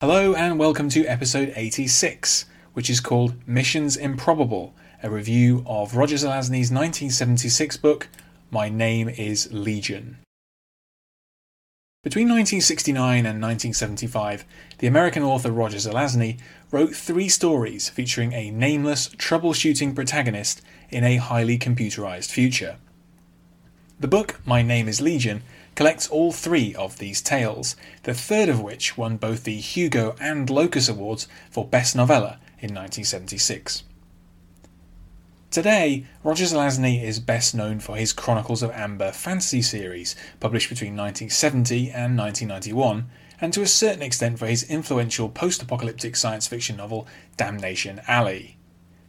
Hello and welcome to episode 86, which is called Missions Improbable, a review of Roger Zelazny's 1976 book, My Name is Legion. Between 1969 and 1975, the American author Roger Zelazny wrote three stories featuring a nameless, troubleshooting protagonist in a highly computerized future. The book, My Name is Legion, collects all three of these tales, the third of which won both the Hugo and Locus Awards for Best Novella in 1976. Today, Roger Zelazny is best known for his Chronicles of Amber fantasy series, published between 1970 and 1991, and to a certain extent for his influential post apocalyptic science fiction novel Damnation Alley.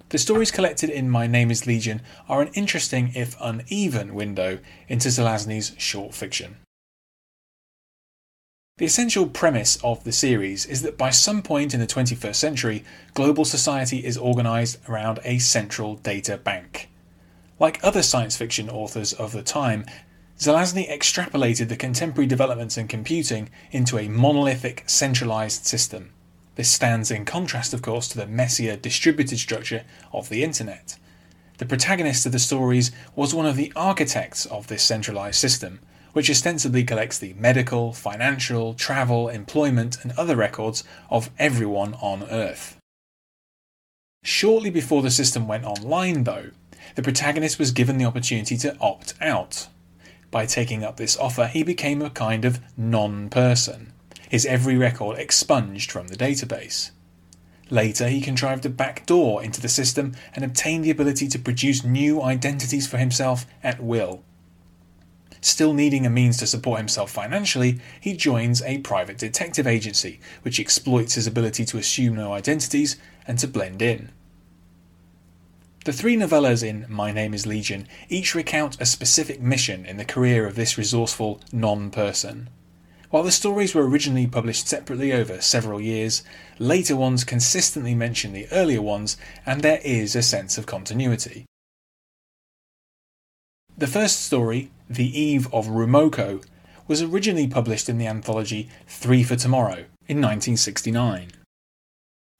The stories collected in My Name is Legion are an interesting, if uneven, window into Zelazny's short fiction. The essential premise of the series is that by some point in the 21st century, global society is organized around a central data bank. Like other science fiction authors of the time, Zelazny extrapolated the contemporary developments in computing into a monolithic, centralized system. This stands in contrast, of course, to the messier distributed structure of the internet. The protagonist of the stories was one of the architects of this centralized system, which ostensibly collects the medical, financial, travel, employment, and other records of everyone on Earth. Shortly before the system went online, though, the protagonist was given the opportunity to opt out. By taking up this offer, he became a kind of non person his every record expunged from the database. Later, he contrived a back door into the system and obtained the ability to produce new identities for himself at will. Still needing a means to support himself financially, he joins a private detective agency, which exploits his ability to assume no identities and to blend in. The three novellas in My Name is Legion each recount a specific mission in the career of this resourceful non person. While the stories were originally published separately over several years, later ones consistently mention the earlier ones, and there is a sense of continuity. The first story, The Eve of Rumoko, was originally published in the anthology Three for Tomorrow in 1969.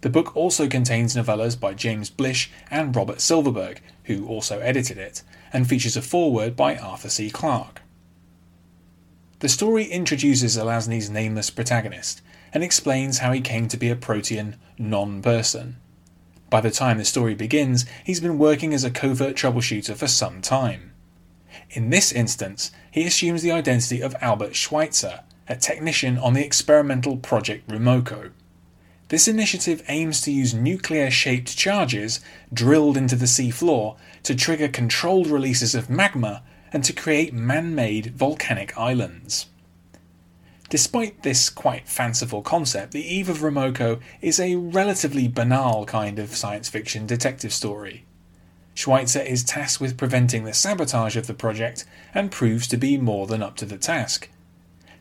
The book also contains novellas by James Blish and Robert Silverberg, who also edited it, and features a foreword by Arthur C. Clarke. The story introduces Zelazny's nameless protagonist and explains how he came to be a protean non person. By the time the story begins, he's been working as a covert troubleshooter for some time. In this instance, he assumes the identity of Albert Schweitzer, a technician on the experimental Project Rumoko. This initiative aims to use nuclear shaped charges drilled into the sea floor to trigger controlled releases of magma and to create man made volcanic islands. Despite this quite fanciful concept, The Eve of Rumoko is a relatively banal kind of science fiction detective story. Schweitzer is tasked with preventing the sabotage of the project and proves to be more than up to the task.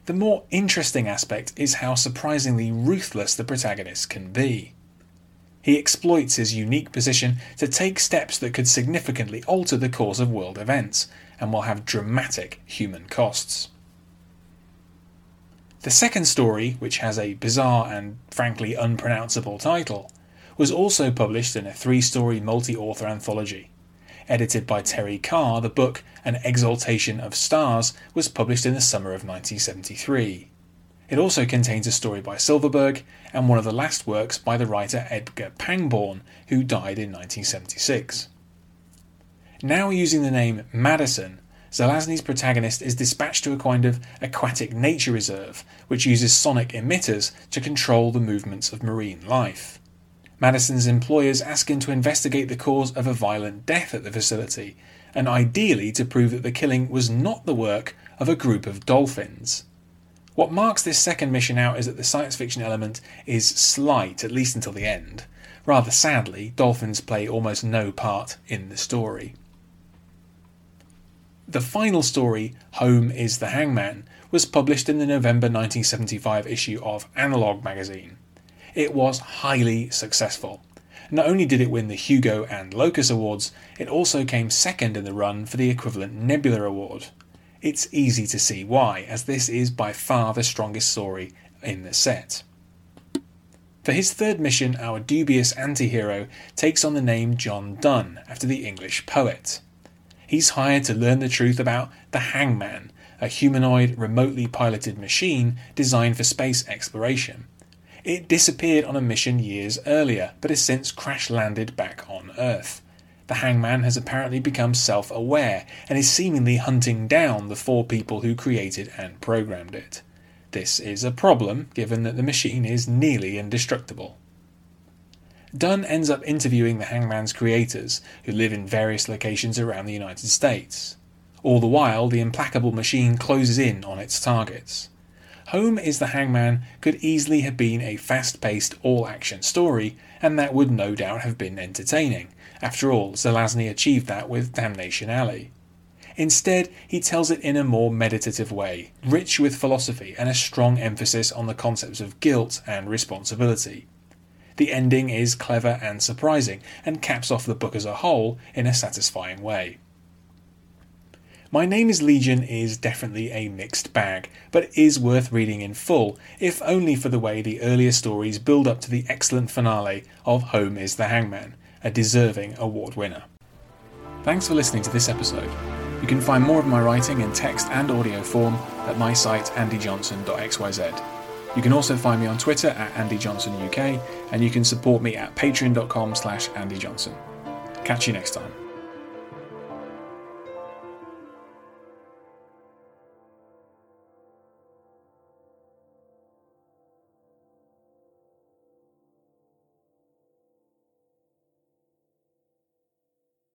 The more interesting aspect is how surprisingly ruthless the protagonist can be. He exploits his unique position to take steps that could significantly alter the course of world events, and will have dramatic human costs. The second story, which has a bizarre and frankly unpronounceable title, was also published in a three story multi author anthology. Edited by Terry Carr, the book An Exaltation of Stars was published in the summer of 1973. It also contains a story by Silverberg and one of the last works by the writer Edgar Pangborn, who died in 1976. Now using the name Madison, Zelazny's protagonist is dispatched to a kind of aquatic nature reserve, which uses sonic emitters to control the movements of marine life. Madison's employers ask him to investigate the cause of a violent death at the facility, and ideally to prove that the killing was not the work of a group of dolphins. What marks this second mission out is that the science fiction element is slight, at least until the end. Rather sadly, dolphins play almost no part in the story. The final story, Home is the Hangman, was published in the November 1975 issue of Analog magazine. It was highly successful. Not only did it win the Hugo and Locus Awards, it also came second in the run for the equivalent Nebula Award. It's easy to see why, as this is by far the strongest story in the set. For his third mission, our dubious anti hero takes on the name John Donne, after the English poet. He's hired to learn the truth about the Hangman, a humanoid, remotely piloted machine designed for space exploration. It disappeared on a mission years earlier, but has since crash landed back on Earth. The hangman has apparently become self aware and is seemingly hunting down the four people who created and programmed it. This is a problem, given that the machine is nearly indestructible. Donne ends up interviewing the Hangman's creators, who live in various locations around the United States. All the while, the implacable machine closes in on its targets. Home is the Hangman could easily have been a fast paced, all action story, and that would no doubt have been entertaining. After all, Zelazny achieved that with Damnation Alley. Instead, he tells it in a more meditative way, rich with philosophy and a strong emphasis on the concepts of guilt and responsibility. The ending is clever and surprising, and caps off the book as a whole in a satisfying way. My Name is Legion is definitely a mixed bag, but is worth reading in full, if only for the way the earlier stories build up to the excellent finale of Home is the Hangman, a deserving award winner. Thanks for listening to this episode. You can find more of my writing in text and audio form at my site andyjohnson.xyz. You can also find me on Twitter at AndyJohnsonUK, and you can support me at patreon.com slash andyjohnson. Catch you next time.